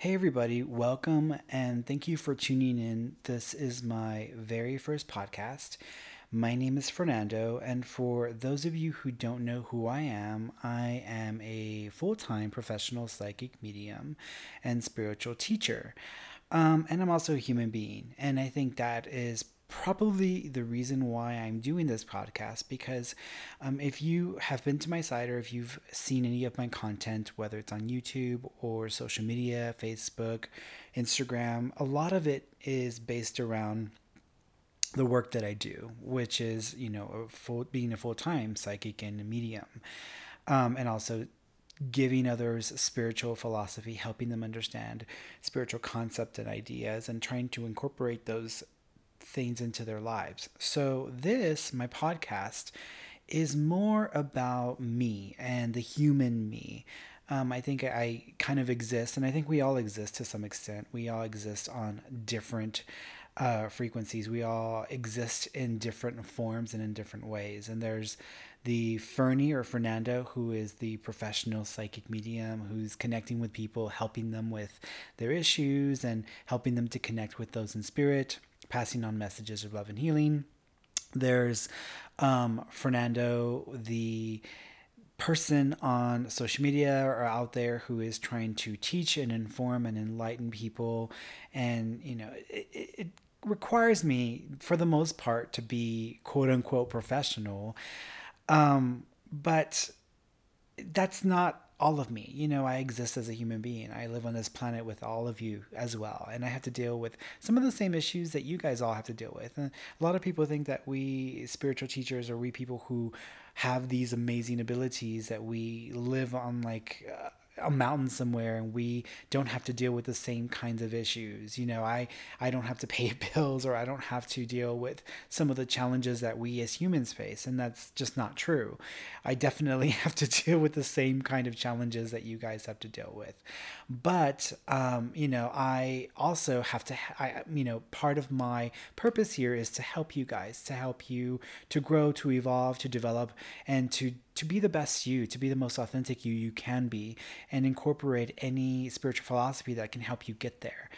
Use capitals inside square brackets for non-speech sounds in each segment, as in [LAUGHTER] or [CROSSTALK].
Hey, everybody, welcome and thank you for tuning in. This is my very first podcast. My name is Fernando, and for those of you who don't know who I am, I am a full time professional psychic medium and spiritual teacher. Um, and I'm also a human being, and I think that is probably the reason why I'm doing this podcast because um, if you have been to my site or if you've seen any of my content, whether it's on YouTube or social media, Facebook, Instagram, a lot of it is based around the work that I do, which is, you know, a full, being a full time psychic and medium, um, and also giving others spiritual philosophy, helping them understand spiritual concepts and ideas, and trying to incorporate those things into their lives. So, this, my podcast, is more about me and the human me. Um, I think I kind of exist, and I think we all exist to some extent. We all exist on different uh, frequencies. We all exist in different forms and in different ways. And there's the Fernie or Fernando, who is the professional psychic medium who's connecting with people, helping them with their issues, and helping them to connect with those in spirit passing on messages of love and healing. There's um, Fernando, the person on social media or out there who is trying to teach and inform and enlighten people. And, you know, it, it requires me, for the most part, to be quote unquote professional. Um, but that's not all of me. You know, I exist as a human being. I live on this planet with all of you as well. And I have to deal with some of the same issues that you guys all have to deal with. And a lot of people think that we spiritual teachers or we people who have these amazing abilities that we live on like uh, a mountain somewhere and we don't have to deal with the same kinds of issues. You know, I I don't have to pay [LAUGHS] bills or I don't have to deal with some of the challenges that we as humans face and that's just not true. I definitely [LAUGHS] have to deal with the same kind of challenges that you guys have to deal with. But um, you know, I also have to I you know, part of my purpose here is to help you guys, to help you to grow, to evolve, to develop and to to be the best you, to be the most authentic you you can be, and incorporate any spiritual philosophy that can help you get there.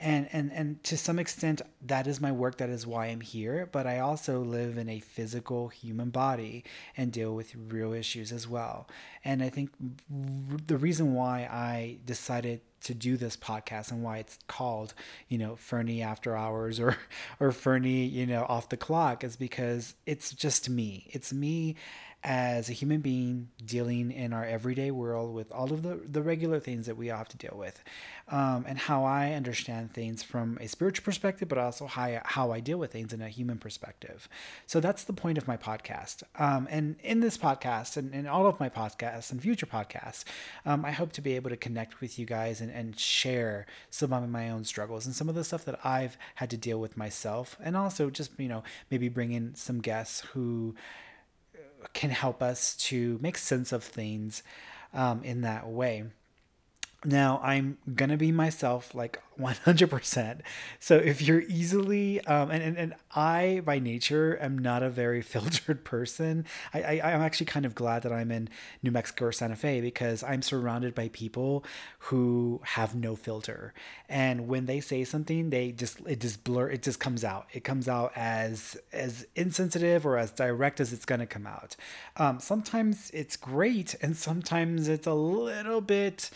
And, and and to some extent that is my work that is why i'm here but i also live in a physical human body and deal with real issues as well and i think the reason why i decided to do this podcast and why it's called, you know, Fernie After Hours or [LAUGHS] or Fernie, you know, off the clock is because it's just me. It's me as a human being dealing in our everyday world with all of the, the regular things that we all have to deal with. Um, and how i understand things from a spiritual perspective but also how I, how I deal with things in a human perspective. So that's the point of my podcast. Um, and in this podcast and in all of my podcasts and future podcasts um, i hope to be able to connect with you guys and, and share some of my own struggles and some of the stuff that i've had to deal with myself. And also just you know maybe bring in some guests who can help us to make sense of things um, in that way. Now, I'm going to be myself like [LAUGHS] 100%. So if you're easily, um, and, and, and I by nature am not a very [LAUGHS] filtered person, I, I, I'm actually kind of glad that I'm in New Mexico or Santa Fe because I'm surrounded by people who have no filter. And when they say something, they just, it just blur, it just comes out. It comes out as, as insensitive or as direct as it's going to come out. Um, sometimes it's great and sometimes it's a little bit,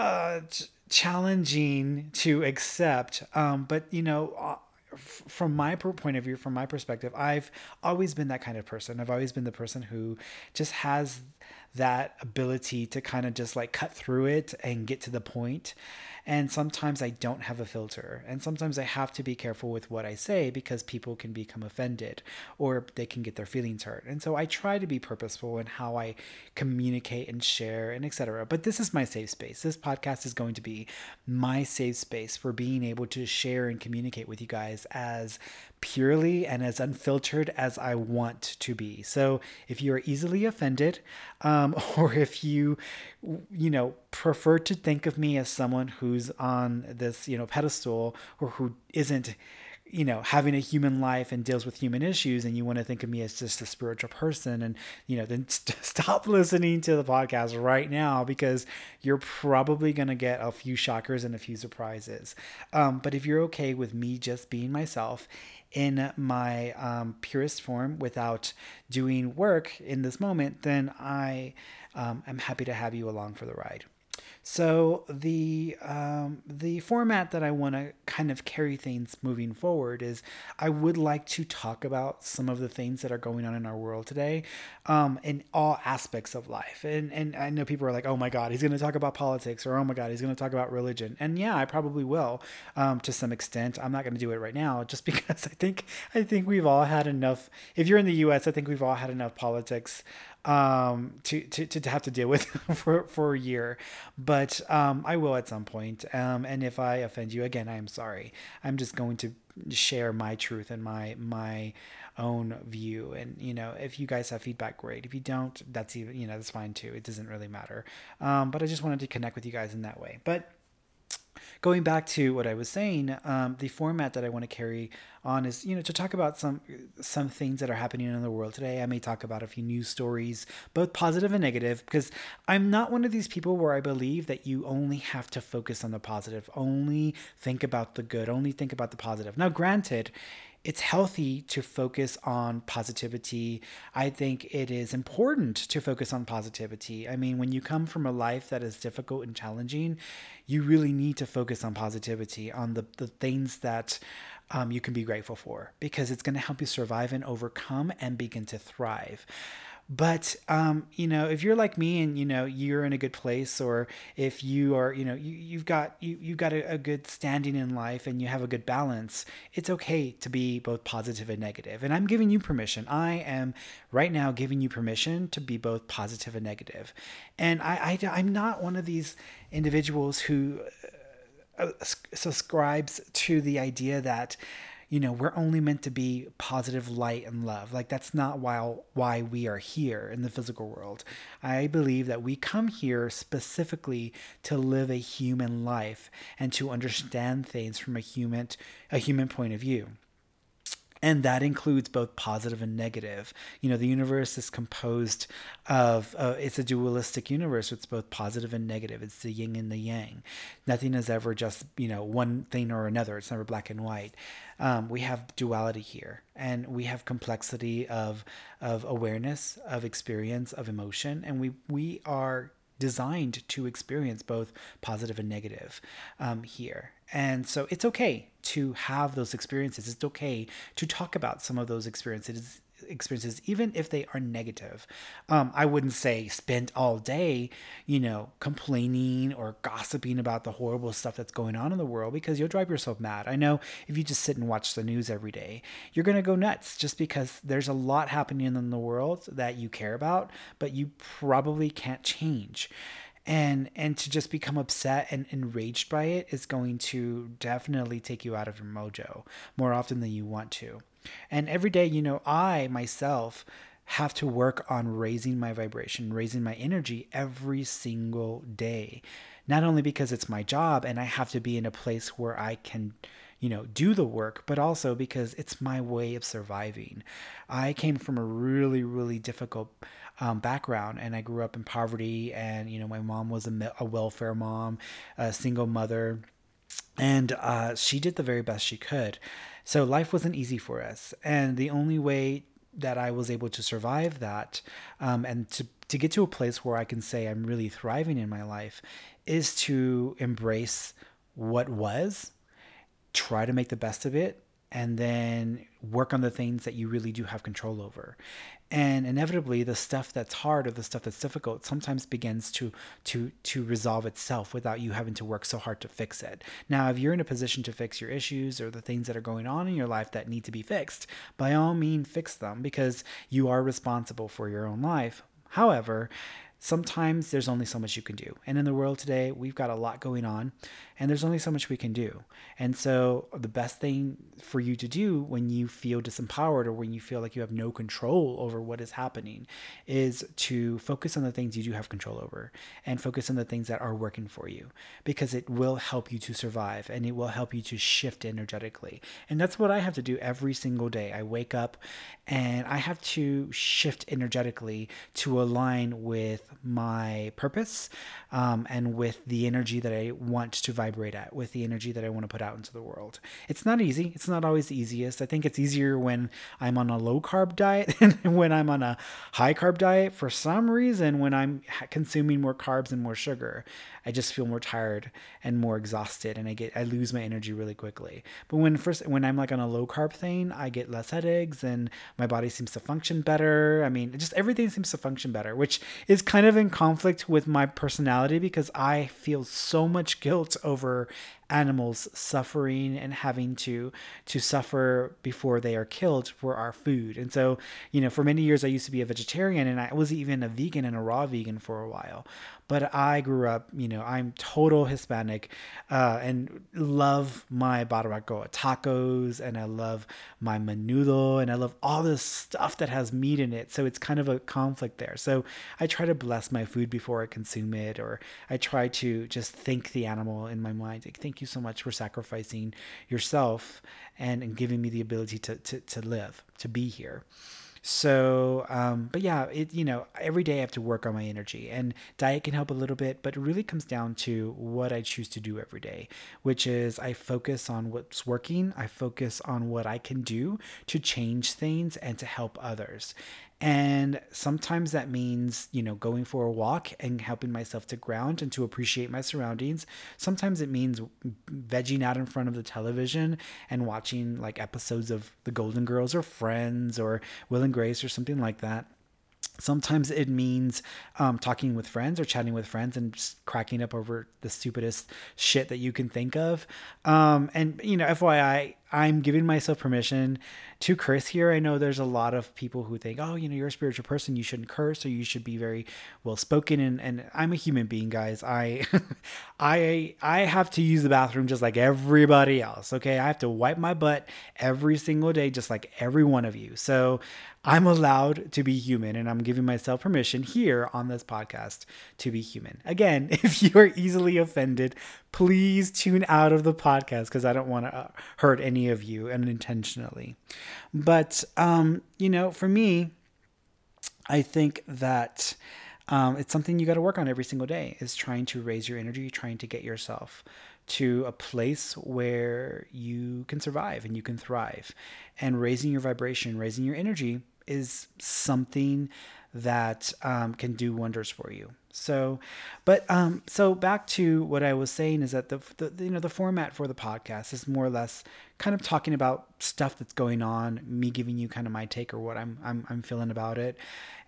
uh, challenging to accept. Um, but you know, uh, from my point of view, from my perspective, I've always been that kind of person. I've always been the person who just has that ability to kind of just like cut through it and get to the point. And sometimes I don't have a filter. And sometimes I have to be careful with what I say because people can become offended or they can get their feelings hurt. And so I try to be purposeful in how I communicate and share and etc. But this is my safe space. This podcast is going to be my safe space for being able to share and communicate with you guys as purely and as unfiltered as I want to be. So if you are easily offended, um, [LAUGHS] or if you, you know, prefer to think of me as someone who's on this, you know, pedestal or who isn't you know having a human life and deals with human issues and you want to think of me as just a spiritual person and you know then [LAUGHS] st- stop listening to the podcast right now because you're probably going to get a few shockers and a few surprises um, but if you're okay with me just being myself in my um, purest form without doing work in this moment then i um, am happy to have you along for the ride so the um, the format that I want to kind of carry things moving forward is I would like to talk about some of the things that are going on in our world today, um, in all aspects of life. And and I know people are like, oh my God, he's going to talk about politics, or oh my God, he's going to talk about religion. And yeah, I probably will um, to some extent. I'm not going to do it right now, [LAUGHS] just because I think I think we've all had enough. If you're in the U.S., I think we've all had enough politics um, to, to, to have to deal with [LAUGHS] for, for a year. But um, I will at some point. Um, and if I offend you again, I am sorry. I'm just going to share my truth and my my own view and you know if you guys have feedback great if you don't that's even you know that's fine too it doesn't really matter um, but i just wanted to connect with you guys in that way but going back to what I was saying, um, the format that I want to carry on is, you know, to talk about some some things that are happening in the world today. I may talk about a few news stories, both positive and negative, because I'm not one of these people where I believe that you only have to focus on the positive, only think about the good, only think about the positive. Now, granted, it's healthy to focus on positivity. I think it is important to focus on positivity. I mean, when you come from a life that is difficult and challenging, you really need to focus on positivity, on the, the things that um, you can be grateful for, because it's going to help you survive and overcome and begin to thrive. But um, you know, if you're like me and you know you're in a good place, or if you are, you know, you, you've got you you've got a, a good standing in life and you have a good balance, it's okay to be both positive and negative. And I'm giving you permission. I am right now giving you permission to be both positive and negative. And I, I I'm not one of these individuals who uh, subscribes to the idea that you know we're only meant to be positive light and love. Like that's not why why we are here in the physical world. I believe that we come here specifically to live a human life and to understand things from a human a human point of view and that includes both positive and negative. You know the universe is composed of uh, it's a dualistic universe it's both positive and negative. It's the yin and the yang. Nothing is ever just you know one thing or another. It's never black and white. Um, we have duality here. And we have complexity of of awareness of experience of emotion. And we we are designed to experience both positive and negative um, here. And so it's okay to have those experiences. It's okay to talk about some of those experiences experiences even if they are negative um, i wouldn't say spend all day you know complaining or gossiping about the horrible stuff that's going on in the world because you'll drive yourself mad i know if you just sit and watch the news every day you're going to go nuts just because there's a lot happening in the world that you care about but you probably can't change and and to just become upset and enraged by it is going to definitely take you out of your mojo more often than you want to. And every day you know i myself have to work on raising my vibration raising my energy every single day. Not only because it's my job and i have to be in a place where i can you know do the work but also because it's my way of surviving. I came from a really really difficult um, background and I grew up in poverty and you know my mom was a, a welfare mom a single mother and uh, she did the very best she could. So life wasn't easy for us and the only way that I was able to survive that um, and to to get to a place where I can say I'm really thriving in my life is to embrace what was, try to make the best of it, and then work on the things that you really do have control over and inevitably the stuff that's hard or the stuff that's difficult sometimes begins to to to resolve itself without you having to work so hard to fix it. Now if you're in a position to fix your issues or the things that are going on in your life that need to be fixed by all means fix them because you are responsible for your own life. However sometimes there's only so much you can do. And in the world today, we've got a lot going on and there's only so much we can do. And so the best thing for you to do when you feel disempowered or when you feel like you have no control over what is happening is to focus on the things you do have control over and focus on the things that are working for you because it will help you to survive and it will help you to shift energetically. And that's what I have to do every single day. I wake up and I have to shift energetically to align with my purpose um, and with the energy that I want to vibrate at, with the energy that I want to put out into the world. It's not easy. It's not always the easiest. I think it's easier when I'm on a low carb diet [LAUGHS] than when I'm on a high carb diet. For some reason, when I'm consuming more carbs and more sugar, I just feel more tired and more exhausted, and I get I lose my energy really quickly. But when first when I'm like on a low carb thing, I get less headaches and my body seems to function better. I mean, just everything seems to function better, which is kind of in conflict with my personality because I feel so much guilt over animals suffering and having to to suffer before they are killed for our food. And so, you know, for many years I used to be a vegetarian and I was even a vegan and a raw vegan for a while but I grew up, you know, I'm total Hispanic uh, and love my barbacoa tacos and I love my menudo and I love all this stuff that has meat in it. So it's kind of a conflict there. So I try to bless my food before I consume it, or I try to just thank the animal in my mind. Like, thank you so much for sacrificing yourself and, and giving me the ability to, to, to live, to be here. So, um, but yeah, it you know every day I have to work on my energy, and diet can help a little bit, but it really comes down to what I choose to do every day, which is I focus on what's working, I focus on what I can do to change things and to help others, and sometimes that means, you know, going for a walk and helping myself to ground and to appreciate my surroundings. Sometimes it means vegging out in front of the television and watching like episodes of The Golden Girls or Friends or Will and Grace or something like that. Sometimes it means um, talking with friends or chatting with friends and just cracking up over the stupidest shit that you can think of. Um, and, you know, FYI, I'm giving myself permission to curse here. I know there's a lot of people who think, oh, you know, you're a spiritual person, you shouldn't curse, or you should be very well spoken. And, and I'm a human being, guys. I, [LAUGHS] I, I have to use the bathroom just like everybody else. Okay, I have to wipe my butt every single day, just like every one of you. So I'm allowed to be human, and I'm giving myself permission here on this podcast to be human. Again, [LAUGHS] if you are easily offended, please tune out of the podcast because I don't want to uh, hurt any of you unintentionally. But, um, you know, for me, I think that um, it's something you got to work on every single day is trying to raise your energy, trying to get yourself to a place where you can survive and you can thrive. And raising your vibration, raising your energy is something that um, can do wonders for you. So, but um, so back to what I was saying is that the, the you know the format for the podcast is more or less kind of talking about stuff that's going on, me giving you kind of my take or what I'm I'm, I'm feeling about it,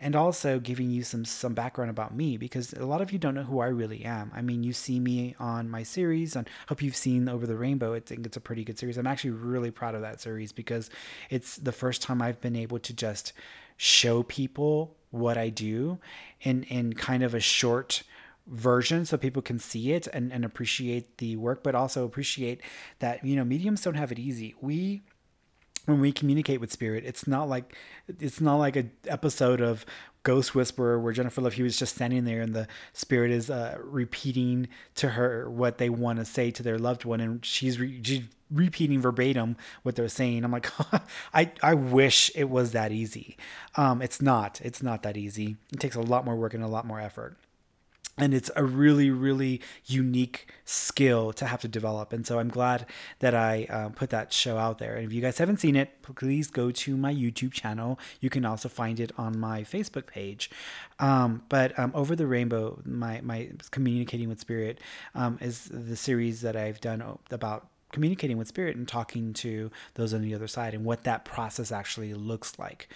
and also giving you some some background about me because a lot of you don't know who I really am. I mean, you see me on my series, and hope you've seen Over the Rainbow. I think it's a pretty good series. I'm actually really proud of that series because it's the first time I've been able to just show people what I do in in kind of a short version so people can see it and, and appreciate the work but also appreciate that you know mediums don't have it easy. We when we communicate with spirit it's not like it's not like an episode of ghost whisperer where jennifer love hewitt is just standing there and the spirit is uh, repeating to her what they want to say to their loved one and she's, re- she's repeating verbatim what they're saying. I'm like, [LAUGHS] I, I wish it was that easy. Um, it's not. It's not that easy. It takes a lot more work and a lot more effort. And it's a really, really unique skill to have to develop. And so I'm glad that I uh, put that show out there. And if you guys haven't seen it, please go to my YouTube channel. You can also find it on my Facebook page. Um, but um, Over the Rainbow, my, my Communicating with Spirit, um, is the series that I've done about communicating with spirit and talking to those on the other side and what that process actually looks like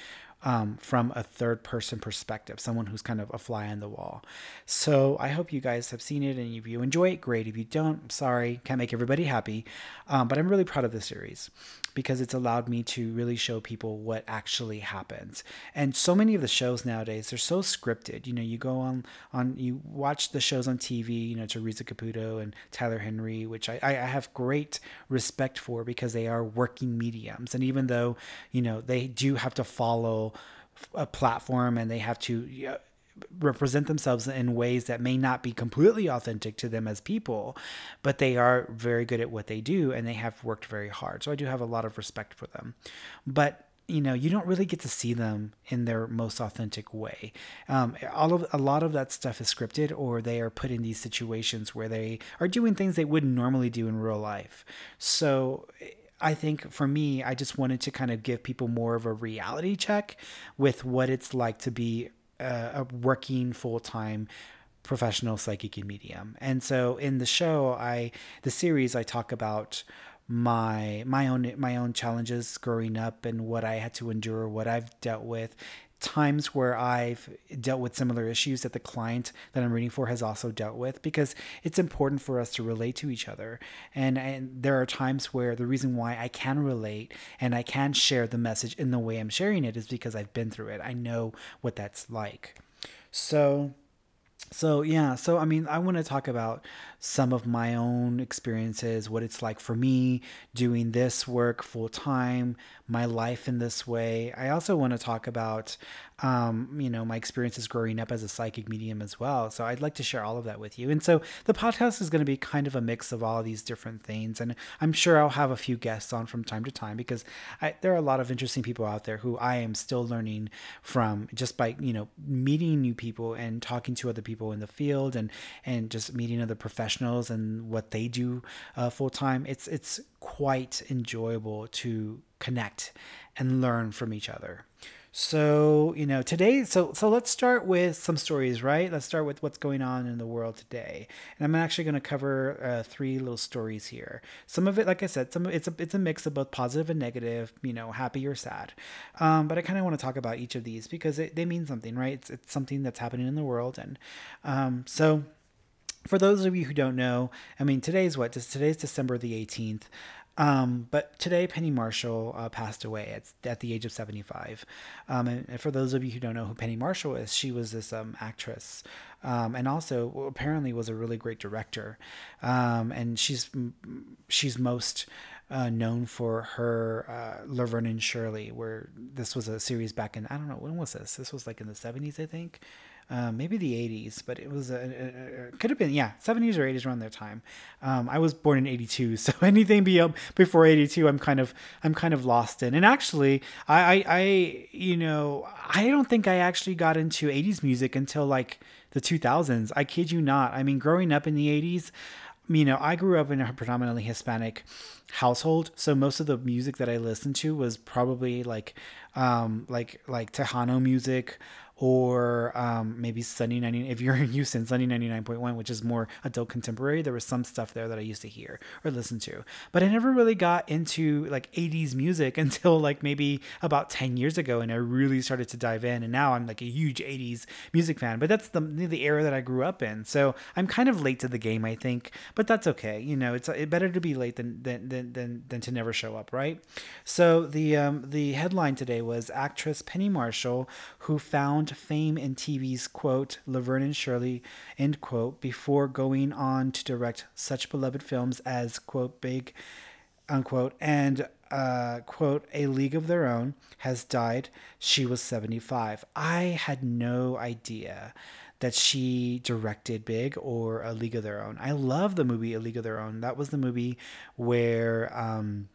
um, from a third person perspective, someone who's kind of a fly on the wall. So I hope you guys have seen it and if you enjoy it, great. If you don't, I'm sorry, can't make everybody happy. Um, but I'm really proud of this series. Because it's allowed me to really show people what actually happens. And so many of the shows nowadays, they're so scripted. You know, you go on, on you watch the shows on TV, you know, Teresa Caputo and Tyler Henry, which I, I have great respect for because they are working mediums. And even though, you know, they do have to follow a platform and they have to represent themselves in ways that may not be completely authentic to them as people, but they are very good at what they do and they have worked very hard. So I do have a lot of respect for them. But you know, you don't really get to see them in their most authentic way. Um, all of a lot of that stuff is scripted, or they are put in these situations where they are doing things they wouldn't normally do in real life. So I think for me, I just wanted to kind of give people more of a reality check with what it's like to be Uh, a working full time professional psychic and medium. And so in the show, I the series I talk about my my own my own challenges growing up and what I had to endure, what I've dealt with, times where I've dealt with similar issues that the client that I'm reading for has also dealt with because it's important for us to relate to each other. And, and there are times where the reason why I can relate and I can share the message in the way I'm sharing it is because I've been through it. I know what that's like. So so yeah so i mean i want to talk about some of my own experiences what it's like for me doing this work full time my life in this way. I also want to talk about um, you know my experiences growing up as a psychic medium as well. So i'd like to share all of that with you. And so the podcast is going to be kind of a mix of all of these different things. And i'm sure i'll have a few guests on from time to time because I, there are a lot of interesting people out there who i am still learning from just by you know meeting new people and talking to other people in the field and and just meeting other professionals and what they do uh, full time it's it's quite enjoyable to connect and learn from each other so, you know, today, so so let's start with some stories, right? Let's start with what's going on in the world today. And I'm actually going to cover uh, three little stories here. Some of it, like I said, some it's a it's a mix of both positive and negative, you know, happy or sad. Um, but I kind of want to talk about each of these because it, they mean something, right? It's, it's something that's happening in the world, and um, so for those of you who don't know, I mean, today's what? Today's December the 18th. Um, but today, Penny Marshall uh, passed away at, at the age of 75. Um, and, and, for those of you who don't know who Penny Marshall is, she was this um, actress um, and also apparently was a really great director. Um, and she's she's most uh, known for her uh, Laverne and Shirley, where this was a series back in I don't know when was this? This was like in the 70s, I think. Um, maybe the 80s, but it was a, a, a, could have been yeah 70s or 80s around their time. Um, I was born in 82, [LAUGHS] so anything beyond before 82, I'm kind of I'm kind of lost in. And actually, I, I, I you know I don't think I actually got into 80s music until like the 2000s. I kid you not. I mean, growing up in the 80s, you know, I grew up in a predominantly Hispanic household, so most of the music that I listened to was probably like, um, like like Tejano music, or um, maybe Sunny 99. If you're in Houston, Sunny 99.1, which is more adult contemporary, there was some stuff there that I used to hear or listen to. But I never really got into like 80s music [LAUGHS] until like maybe about 10 years ago, and I really started to dive in. And now I'm like a huge 80s music fan. But that's the the era that I grew up in, so I'm kind of late to the game, I think. But that's okay. You know, it's it better to be late than than than than, than to never show up, right? So the um, the headline today was actress Penny Marshall who found fame in TV's quote, Laverne and Shirley, end quote, before going on to direct such beloved films as, quote, Big, unquote, and, uh, quote, A League of Their Own, has died. She was 75. I had no idea that she directed Big or A League of Their Own. I love the movie A League of Their Own. That was the movie where um,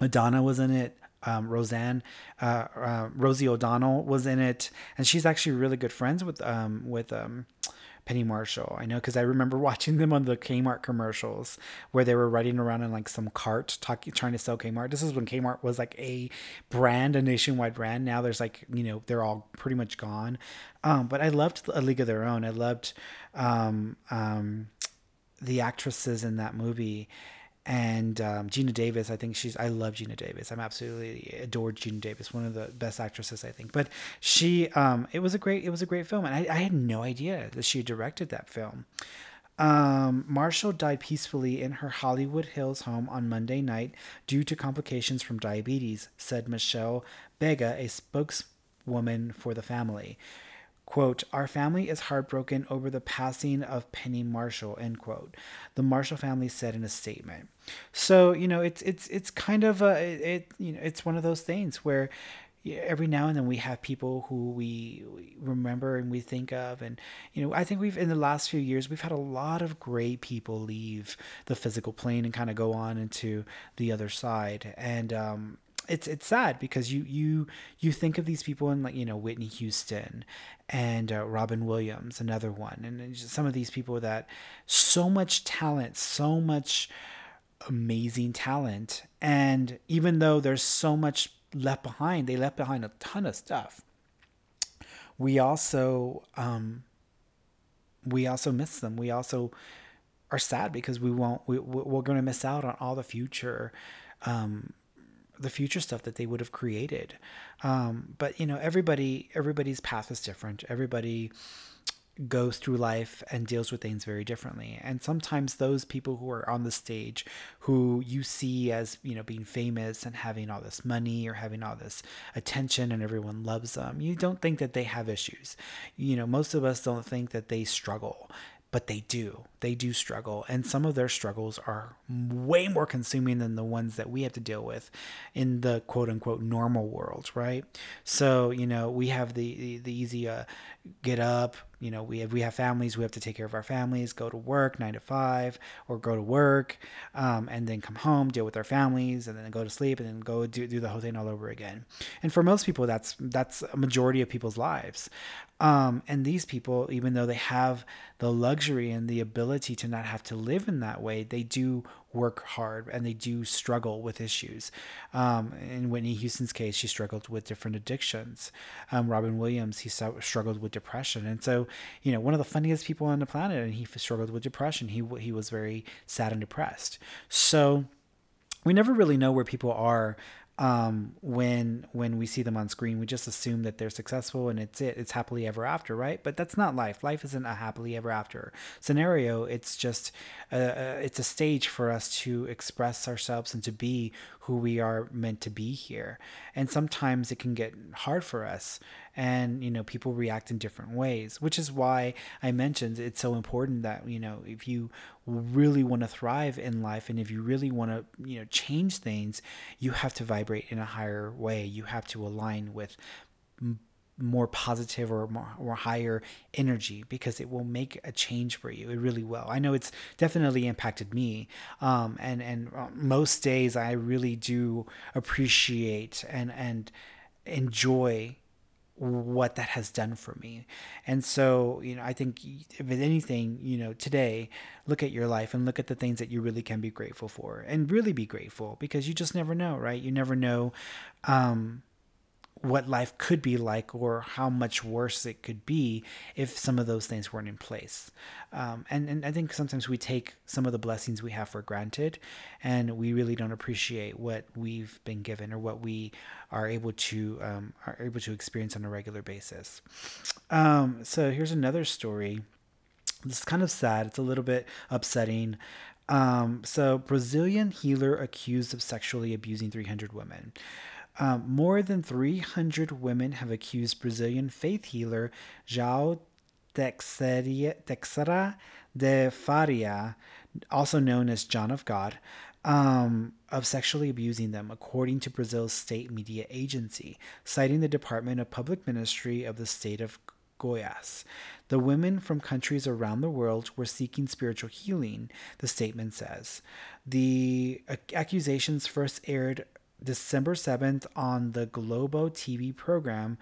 Madonna was in it um, Roseanne, uh, uh, Rosie O'Donnell was in it, and she's actually really good friends with um, with um, Penny Marshall. I know because I remember [LAUGHS] watching them on the Kmart commercials where they were riding around in like some cart talking, trying to sell Kmart. This is when Kmart was like a brand, a nationwide brand. Now there's like you know they're all pretty much gone. Um, but I loved A League of Their Own. I loved um, um, the actresses in that movie and um, Geena Davis. I think she's. I love Geena Davis. I'm absolutely adored Geena Davis, one of the best actresses I think. But she, um, it was a great, it was a great film, and I, I had no idea that she directed that film. Um, Marshall died peacefully in her Hollywood Hills home on Monday night due to complications from diabetes, said Michelle Bega, a spokeswoman for the family. Quote, Our family is heartbroken over the passing of Penny Marshall, end quote. The Marshall family said in a statement. So, you know, it's it's it's kind of a it, you know, it's one of those things where every now and then we have people who we, we, remember and we think of and you know i think we've in the last few years we've had a lot of great people leave the physical plane and kind of go on into the other side and um, it's it's sad because you you you think of these people in like you know Whitney Houston and uh, Robin Williams, another one, and some of these people that so much talent, so much amazing talent, and even though there's so much left behind, they left behind a ton of stuff. We also um, we also miss them. We also are sad because we won't. We, we're going to miss out on all the future. Um, the future stuff that they would have created. Um, but you know, everybody everybody's path is different. Everybody goes through life and deals with things very differently. And sometimes those people who are on the stage who you see as, you know, being famous and having all this money or having all this attention and everyone loves them, you don't think that they have issues. You know, most of us don't think that they struggle but they do. They do struggle. And some of their struggles are way more consuming than the ones that we have to deal with in the quote unquote normal world, right? So, you know, we have the, the, the easy uh, get up, you know, we have, we have families, we have to take care of our families, go to work nine to five or go to work um, and then come home, deal with our families and then go to sleep and then go do, do the whole thing all over again. And for most people, that's, that's a majority of people's lives. Um, and these people, even though they have the luxury and the ability to not have to live in that way, they do work hard and they do struggle with issues. Um, in Whitney Houston's case, she struggled with different addictions. Um, Robin Williams, he struggled with depression. And so, you know, one of the funniest people on the planet, and he struggled with depression. He, he was very sad and depressed. So, we never really know where people are um, when when we see them on screen. We just assume that they're successful and it's it. It's happily ever after, right? But that's not life. Life isn't a happily ever after scenario. It's just a, a, it's a stage for us to express ourselves and to be who we are meant to be here. And sometimes it can get hard for us and you know people react in different ways which is why i mentioned it's so important that you know if you really want to thrive in life and if you really want to you know change things you have to vibrate in a higher way you have to align with more positive or more or higher energy because it will make a change for you. It really will. I know it's definitely impacted me. Um, and and uh, most days I really do appreciate and and enjoy what that has done for me. And so, you know, I think if anything, you know, today, look at your life and look at the things that you really can be grateful for and really be grateful because you just never know, right? You never know um, what life could be like or how much worse it could be if some of those things weren't in place. Um, and, and I think sometimes we take some of the blessings we have for granted and we really don't appreciate what we've been given or what we are able to um, are able to experience on a regular basis. Um, so here's another story. This is kind of sad. It's a little bit upsetting. Um, so Brazilian healer accused of sexually abusing 300 women. Um, more than 300 women have accused Brazilian faith healer João Teixeira de Faria, also known as John of God, um, of sexually abusing them, according to Brazil's state media agency, citing the Department of Public Ministry of the state of Goiás. The women from countries around the world were seeking spiritual healing, the statement says. The accusations first aired December 7th on the Globo TV program,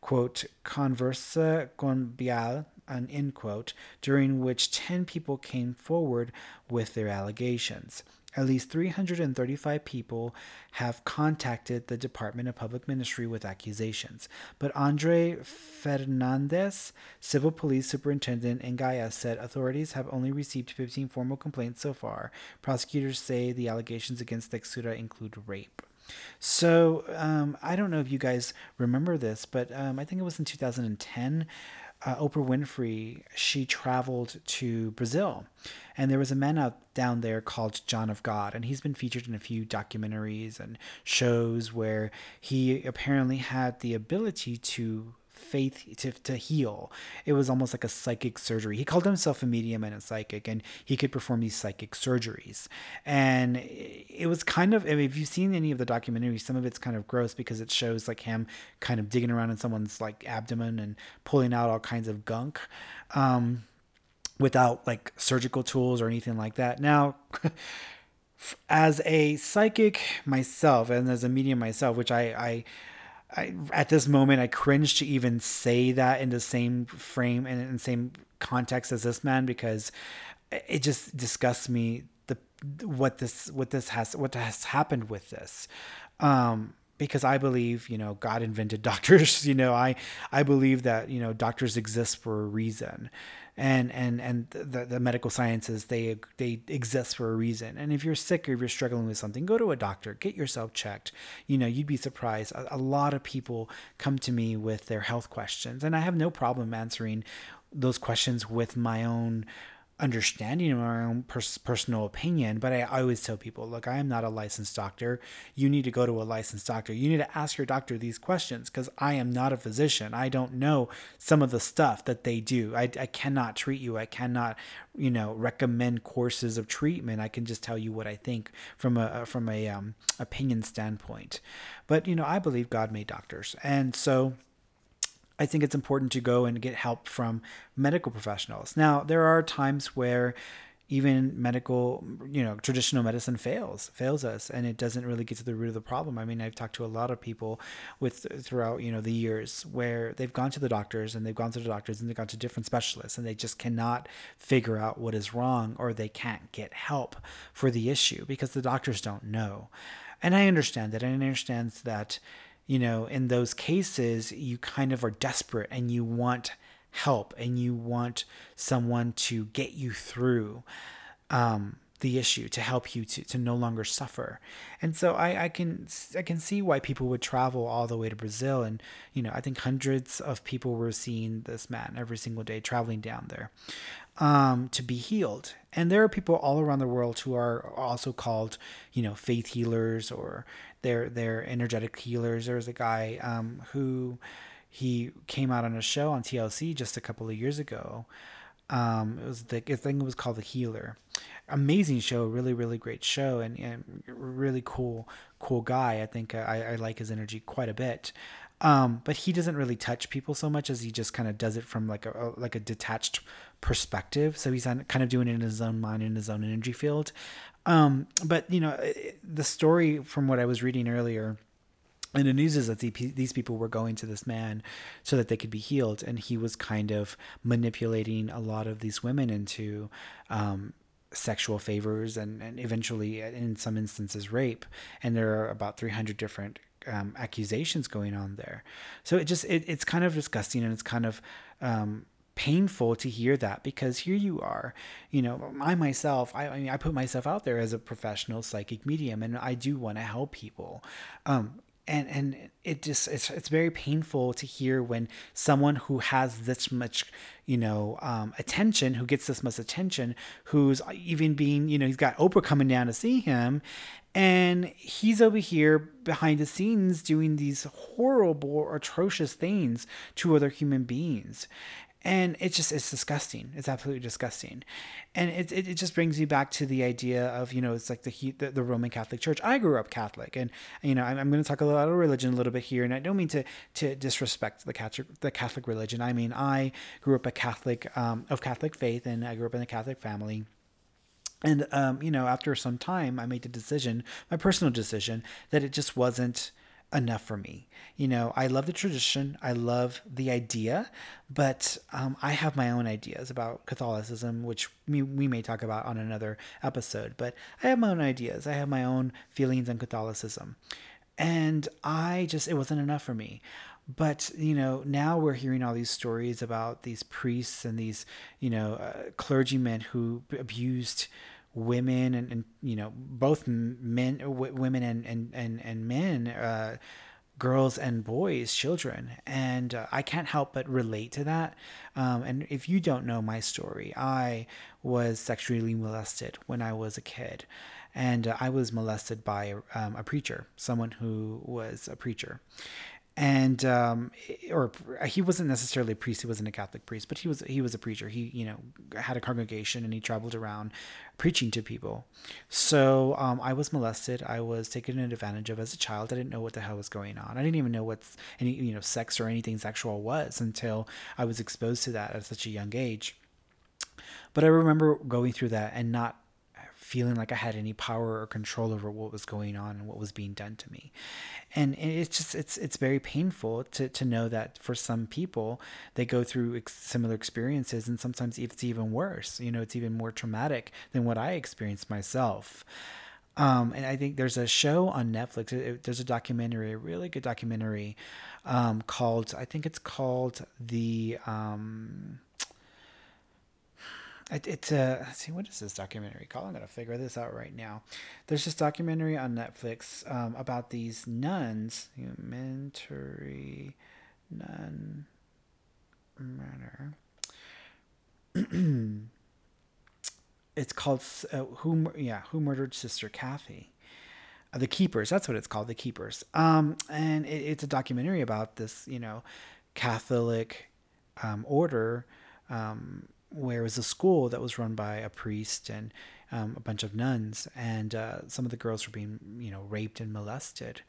quote, Conversa com Bial, an end quote, during which 10 people came forward with their allegations. At least 335 people have contacted the Department of Public Ministry with accusations. But Andre Fernandez, civil police superintendent in Gaia, said authorities have only received 15 formal complaints so far. Prosecutors say the allegations against Teixeira include rape. So um, I don't know if you guys remember this, but um, I think it was in 2010 uh, Oprah Winfrey, she traveled to Brazil. And there was a man out down there called John of God. And he's been featured in a few documentaries and shows where he apparently had the ability to faith to, to heal. It was almost like a psychic surgery. He called himself a medium and a psychic, and he could perform these psychic surgeries. And it was kind of, I mean, if you've seen any of the documentaries, some of it's kind of gross because it shows like him kind of digging around in someone's like abdomen and pulling out all kinds of gunk. Um, without like surgical tools or anything like that. Now, [LAUGHS] as a psychic myself and as a medium myself, which I, I I, at this moment, I cringe to even say that in the same frame and in the same context as this man because it just disgusts me the what this what this has what has happened with this. Um, because I believe, you know, God invented [LAUGHS] doctors. You know, I I believe that you know doctors exist for a reason, and and and the, the medical sciences they they exist for a reason. And if you're sick or if you're struggling with something go to a doctor. Get yourself checked. You know you'd be surprised. A, a lot of people come to me with their health questions and i have no problem answering those questions with my own understanding of my own pers- personal opinion but I, I always tell people look i am not a licensed doctor. You need to go to a licensed doctor. You need to ask your doctor these questions because i am not a physician. I don't know some of the stuff that they do. I, I cannot treat you. I cannot you know recommend courses of treatment. I can just tell you what i think from a from a um, opinion standpoint. But you know i believe god made doctors. And so I think it's important to go and get help from medical professionals. Now, there are times where even medical, you know, traditional medicine fails, fails us, and it doesn't really get to the root of the problem. I mean, I've talked to a lot of people with throughout, you know, the years where they've gone to the doctors and they've gone to the doctors and they've gone to different specialists and they just cannot figure out what is wrong or they can't get help for the issue because the doctors don't know. And I understand that. And I understand that you know, in those cases, you kind of are desperate and you want help and you want someone to get you through um, the issue to help you to, to no longer suffer. And so I, I can I can see why people would travel all the way to Brazil and you know I think hundreds of people were seeing this man every single day traveling down there um, to be healed. And there are people all around the world who are also called, you know, faith healers or they're they're energetic healers. There was a guy um, who he came out on a show on TLC just a couple of years ago. Um, it was the I think it was called The Healer. Amazing show, really really great show, and, and really cool cool guy. I think I, I like his energy quite a bit. Um, but he doesn't really touch people so much as he just kind of does it from like a, like a detached perspective. So he's kind of doing it in his own mind, in his own energy field. Um, but you know, the story from what I was reading earlier in the news is that these people were going to this man so that they could be healed, and he was kind of manipulating a lot of these women into um, sexual favors and, and eventually, in some instances, rape. And there are about 300 different um, accusations going on there. So it just it, it's kind of disgusting and it's kind of um, painful to hear that because here you are you know i myself I, I, mean i put myself out there as a professional psychic medium and i do want to help people um and and it just it's it's very painful to hear when someone who has this much you know um, attention who gets this much attention who's even being you know he's got oprah coming down to see him and he's over here behind the scenes doing these horrible atrocious things to other human beings and it's just it's disgusting. It's absolutely disgusting. And it, it, it just brings me back to the idea of you know it's like the, the, the roman catholic church. I grew up catholic. And you know i'm, I'm going to talk a little about religion a little bit here. And i don't mean to to disrespect the catholic the catholic religion. I mean i grew up a catholic um, of catholic faith and i grew up in a catholic family. And um, you know after some time i made the decision my personal decision that it just wasn't enough for me. You know, I love the tradition, I love the idea, but um, I have my own ideas about Catholicism, which we, we may talk about on another episode. But I have my own ideas, I have my own feelings on Catholicism. And I just, it wasn't enough for me. But, you know, now we're hearing all these stories about these priests and these, you know, uh, clergymen who abused women and, and you know both men w- women and and and, and men uh, girls and boys, children. And uh, I can't help but relate to that. Um, and if you don't know my story, I was sexually molested when I was a kid. And uh, I was molested by um, a preacher, someone who was a preacher and um, or he wasn't necessarily a priest. He wasn't a Catholic priest, but he was he was a preacher. He you know had a congregation and he traveled around preaching to people. So um, I was molested. I was taken advantage of as a child. I didn't know what the hell was going on. I didn't even know what any you know sex or anything sexual was until I was exposed to that at such a young age. But I remember going through that and not feeling like I had any power or control over what was going on and what was being done to me. And it's just it's it's very painful to to know that for some people they go through ex- similar experiences and sometimes it's even worse. You know, it's even more traumatic than what I experienced myself. Um, and I think there's a show on Netflix. It, there's a documentary, a really good documentary, um, called I think it's called the um, it, it's a let's see what is this documentary called? I'm gonna figure this out right now. There's this documentary on Netflix um, about these nuns, Humanitary nun murder. [CLEARS THROAT] it's called uh, who yeah who murdered Sister Cathy. Uh, the Keepers, that's what it's called, The Keepers. Um, and it, it's a documentary about this, you know, Catholic um, order um, where it was a school that was run by a priest and um, a bunch of nuns, and uh, some of the girls were being, you know, raped and molested,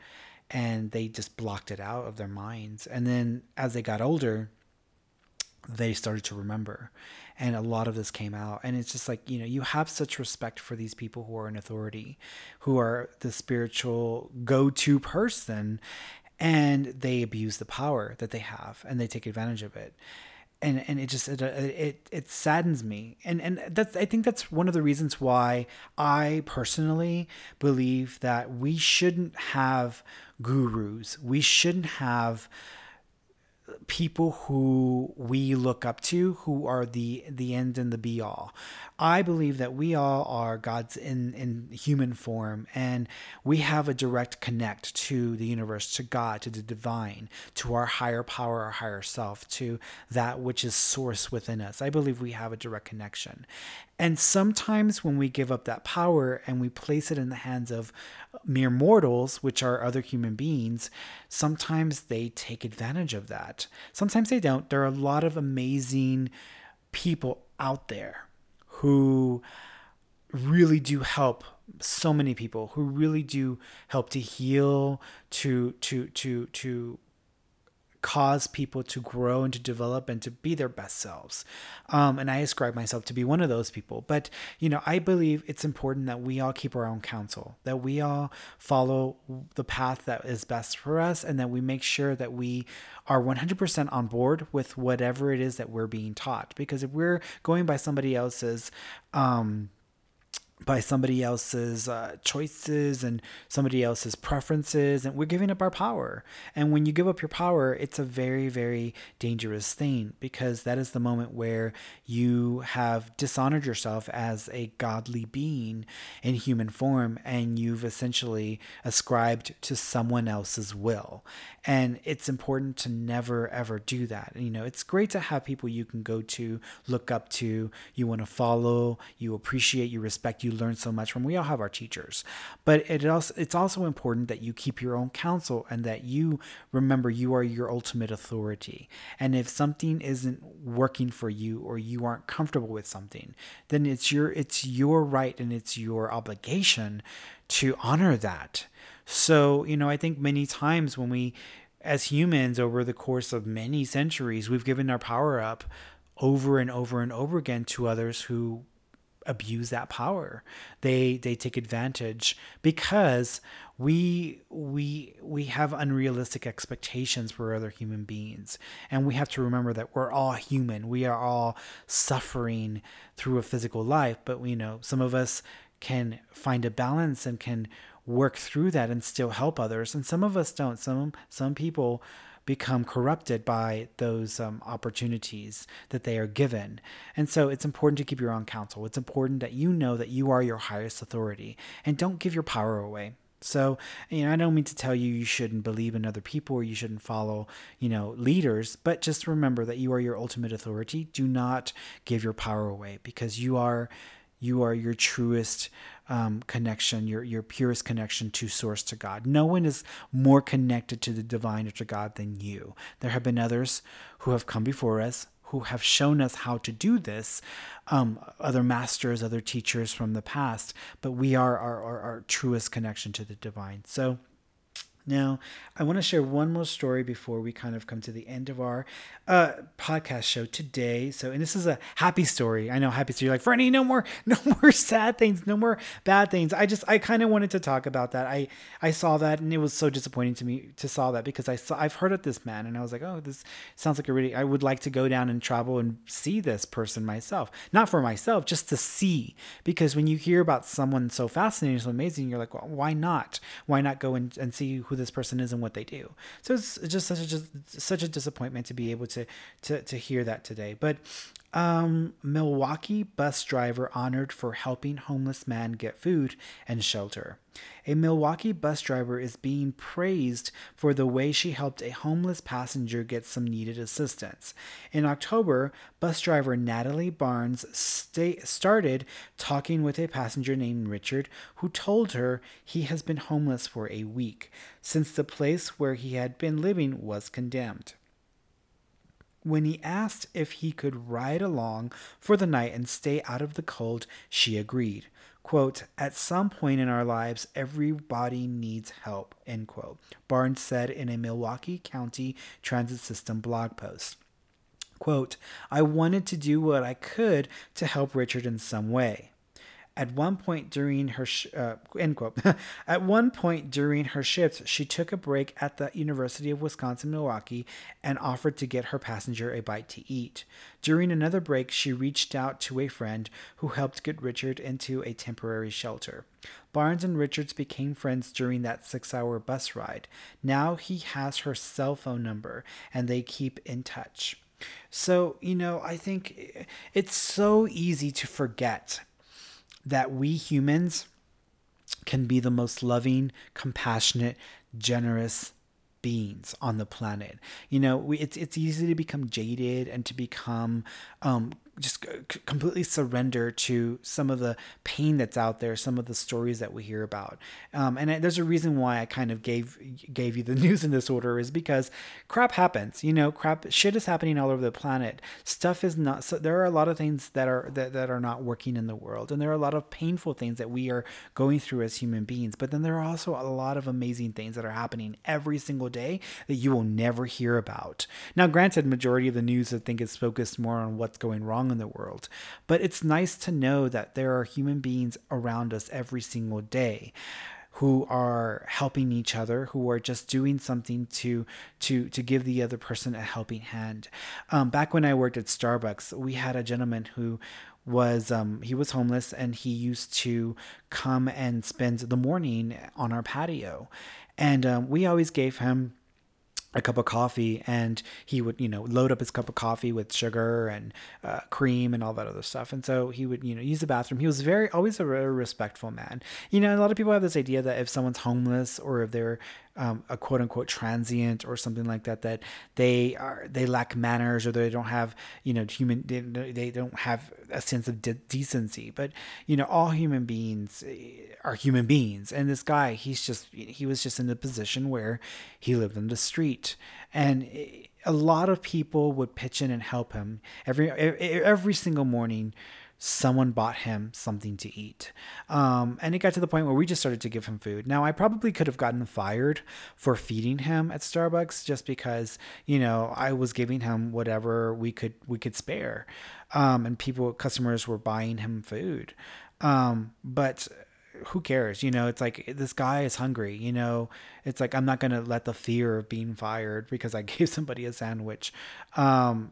and they just blocked it out of their minds. And then as they got older, they started to remember, and a lot of this came out. And it's just like you know, you have such respect for these people who are in authority, who are the spiritual go-to person, and they abuse the power that they have, and they take advantage of it and and it just it, uh, it it saddens me. And and that's i think that's one of the reasons why i personally believe that we shouldn't have gurus. We shouldn't have people who we look up to who are the the end and the be all. I believe that we all are gods in in human form and we have a direct connect to the universe to god to the divine to our higher power our higher self to that which is source within us. I believe we have a direct connection and sometimes when we give up that power and we place it in the hands of mere mortals, which are other human beings, sometimes they take advantage of that. Sometimes they don't. There are a lot of amazing people out there who really do help so many people who really do help to heal to to to to cause people to grow and to develop and to be their best selves. Um, and I ascribe myself to be one of those people. But, you know, I believe it's important that we all keep our own counsel, that we all follow the path that is best for us, and that we make sure that we are 100% on board with whatever it is that we're being taught. Because if we're going by somebody else's, um, by somebody else's uh, choices and somebody else's preferences and we're giving up our power. And when you give up your power it's a very very dangerous thing because that is the moment where you have dishonored yourself as a godly being in human form and you've essentially ascribed to someone else's will and it's important to never ever do that. You know it's great to have people you can go to look up to you want to follow you appreciate you respect you learn so much from. We all have our teachers. But it also it's also important that you keep your own counsel and that you remember you are your ultimate authority. And if something isn't working for you or you aren't comfortable with something then it's your it's your right and it's your obligation to honor that so, you know, I think many times when we, as humans, over the course of many centuries, we've given our power up over and over and over again to others who abuse that power. They they take advantage because we we we have unrealistic expectations for other human beings and we have to remember that we're all human. We are all suffering through a physical life, but we you know some of us can find a balance and can work through that and still help others. And some of us don't. Some some people become corrupted by those um, opportunities that they are given. And so it's important to keep your own counsel. It's important that you know that you are your highest authority and don't give your power away. So, you know, I don't mean to tell you you shouldn't believe in other people or you shouldn't follow, you know, leaders, but just remember that you are your ultimate authority. Do not give your power away because you are you are your truest um, connection, your your purest connection to source to God. No one is more connected to the divine or to God than you. There have been others who have come before us who have shown us how to do this, um, other masters, other teachers from the past, but we are our, our, our truest connection to the divine. So now, I want to share one more story before we kind of come to the end of our uh, podcast show today. So, and this is a happy story. I know happy story. Like, Franny, no more, [LAUGHS] no more sad things, no more bad things. I just, I kind of wanted to talk about that. I, I saw that, and it was so disappointing to me to saw that because I saw, I've heard of this man, and I was like, oh, this sounds like a really. I would like to go down and travel and see this person myself, not for myself, just to see. Because when you hear about someone so fascinating, so amazing, you're like, well, why not? Why not go and, and see who this person is and what they do. So it's just such a just such a disappointment to be able to to to hear that today. But um, Milwaukee bus driver honored for helping homeless man get food and shelter. A Milwaukee bus driver is being praised for the way she helped a homeless passenger get some needed assistance. In October, bus driver Natalie Barnes sta- started talking with a passenger named Richard who told her he has been homeless for a week since the place where he had been living was condemned. When he asked if he could ride along for the night and stay out of the cold, she agreed. Quote, at some point in our lives, everybody needs help, end quote. Barnes said in a Milwaukee County Transit System blog post. Quote, I wanted to do what I could to help Richard in some way. At one point during her sh- uh, end quote. [LAUGHS] at one point during her shifts, she took a break at the University of Wisconsin Milwaukee and offered to get her passenger a bite to eat. During another break, she reached out to a friend who helped get Richard into a temporary shelter. Barnes and Richards became friends during that six hour bus ride. Now he has her cell phone number and they keep in touch. So, you know, I think it's so easy to forget that we humans can be the most loving, compassionate, generous beings on the planet. You know, we, it's it's easy to become jaded and to become um, just completely surrender to some of the pain that's out there, some of the stories that we hear about. Um, and there's a reason why I kind of gave gave you the [LAUGHS] news in this order is because crap happens. You know, crap shit is happening all over the planet. Stuff is not. So there are a lot of things that are that, that are not working in the world, and there are a lot of painful things that we are going through as human beings. But then there are also a lot of amazing things that are happening every single day that you will never hear about. Now, granted, majority of the news I think is focused more on what's going wrong wrong in the world. But it's nice to know that there are human beings around us every single day who are helping each other, who are just doing something to to to give the other person a helping hand. Um, back when I worked at Starbucks, we had a gentleman who was um, he was homeless and he used to come and spend the morning on our patio, and um, we always gave him a cup of coffee and he would you know load up his cup of coffee with sugar and uh, cream and all that other stuff. And so he would you know use the bathroom. He was very always a very respectful man. You know a lot of people have this idea that if someone's homeless or if they're um, a quote unquote transient or something like that that they are they lack manners or they don't have you know human they, don't have a sense of de- decency. But you know all human beings eh, are human beings. And this guy he's just he was just in a position where he lived in the street. And eh, a lot of people would pitch in and help him every every single morning someone bought him something to eat. Um, and it got to the point where we just started to give him food. Now, I probably could have gotten fired for feeding him at Starbucks just because, you know, I was giving him whatever we could we could spare. Um, and people customers were buying him food. Um, but who cares? You know, it's like this guy is hungry. You know, it's like I'm not gonna let the fear of being fired because I [LAUGHS] gave somebody a sandwich. Um,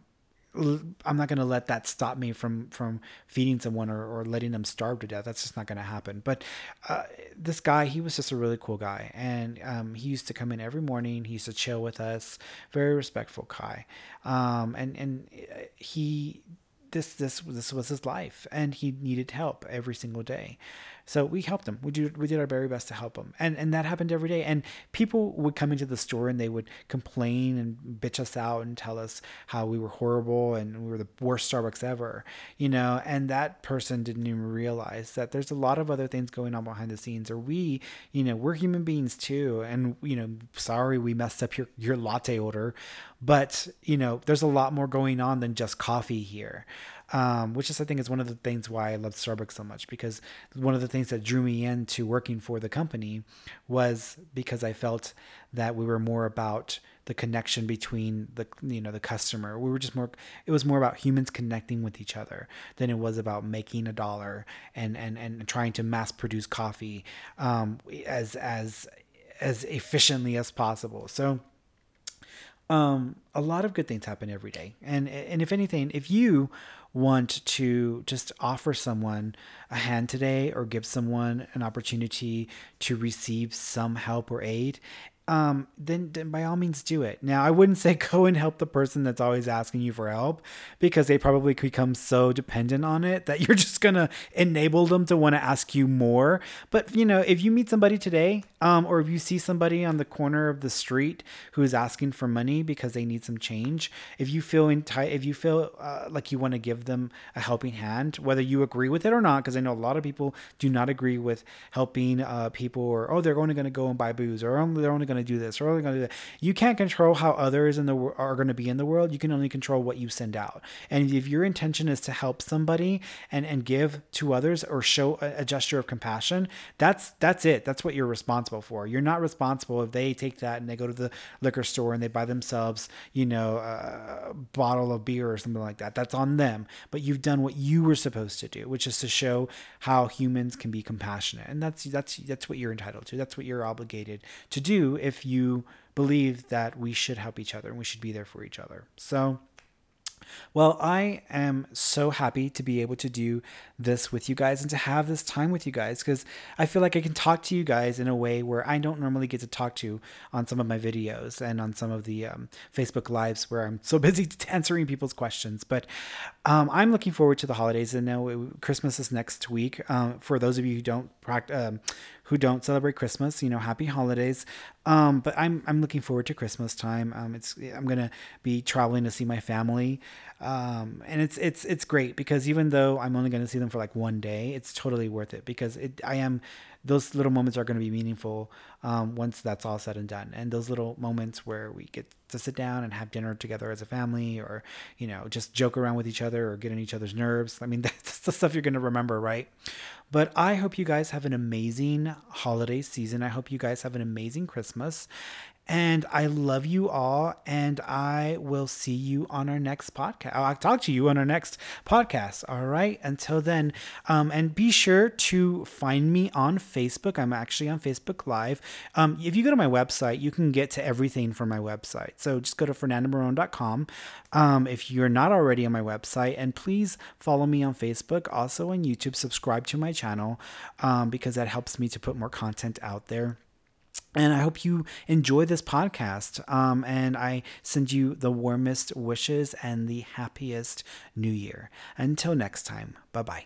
I'm not going to let that stop me from from feeding someone or, or letting them starve to death. That's just not going to happen. But uh, this guy, he was just a really cool guy, and um, he used to come in every morning. He used to chill with us. Very respectful guy, um, and and uh, he this this this was his life, and he needed help every single day. So we helped them. We did we did our very best to help them, and and that happened every day. And people would come into the store and they would complain and bitch us out and tell us how we were horrible and we were the worst Starbucks ever, you know. And that person didn't even realize that there's a lot of other things going on behind the scenes. Or we, you know, we're human beings too, and you know, sorry we messed up your your latte order, but you know, there's a lot more going on than just coffee here um, which is I think is one of the things why I love Starbucks so much because one of the things that drew me into working for the company was because I felt that we were more about the connection between the you know the customer. We were just more it was more about humans connecting with each other than it was about making a dollar and and and trying to mass produce coffee um, as as as efficiently as possible. So um, a lot of good things happen every day. And and if anything, if you want to just offer someone a hand today or give someone an opportunity to receive some help or aid, um, then, then by all means do it. Now, I wouldn't say [LAUGHS] go and help the person that's always asking you for help because they probably become so dependent on it that [LAUGHS] you're just gonna enable them to want to ask you more. But you know, if you meet somebody today, um, or if you see somebody on the corner of the street who is asking for money because they need some change, if you feel tight, if you feel uh, like you want to give them a helping hand, whether you agree with it or not, because I know a lot of people do not agree with helping uh, people, or oh, they're only to go and buy booze, or oh, they're only going going to do this or only going to do that. You can't control how others in the are going to be in the world. You can only control what you send out. And if your intention is to help somebody and and give to others or show a, a gesture of compassion, that's that's it. That's what you're responsible for. You're not responsible if they take that and they go to the liquor store and they buy themselves, you know, a bottle of beer or something like that. That's on them. But you've done what you were supposed to do, which is to show how humans can be compassionate. And that's that's that's what you're entitled to. That's what you're obligated to do if you believe that we should help each other and we should be there for each other. So well, I am so happy to be able to do this with you guys and to have this time with you guys because I feel like I can talk to you guys in a way where I don't normally get to talk to on some of my videos and on some of the um, Facebook Lives where I'm so [LAUGHS] busy answering people's questions. But um, I'm looking forward to the holidays and now Christmas is next week. Um, for those of you who don't practice, um, who don't celebrate Christmas, you know, happy holidays. Um, but I'm I'm looking forward to Christmas time. Um, it's I'm gonna be traveling to see my family, um, and it's it's it's great because even though I'm only gonna see them for like one day, it's totally worth it because it I am those little moments are going to be meaningful um, once that's all said and done. And those little moments where we get to sit down and have dinner together as a family, or you know, just joke around with each other or get on each other's nerves. I mean, [LAUGHS] that's the stuff you're going to remember, right? But I hope you guys have an amazing holiday season. I hope you guys have an amazing Christmas. And I love you all. And I will see you on our next podcast. I'll talk to you on our next podcast. All right. Until then, um, and be sure to find me on Facebook. I'm actually on Facebook Live. Um, if you go to my website, you can get to everything from my website. So just go to fernandomorone.com um, if you're not already on my website. And please follow me on Facebook, also on YouTube. Subscribe to my channel um, because that helps me to put more content out there. And I hope you enjoy this podcast. Um, and I send you the warmest wishes and the happiest new year. Until next time, bye bye.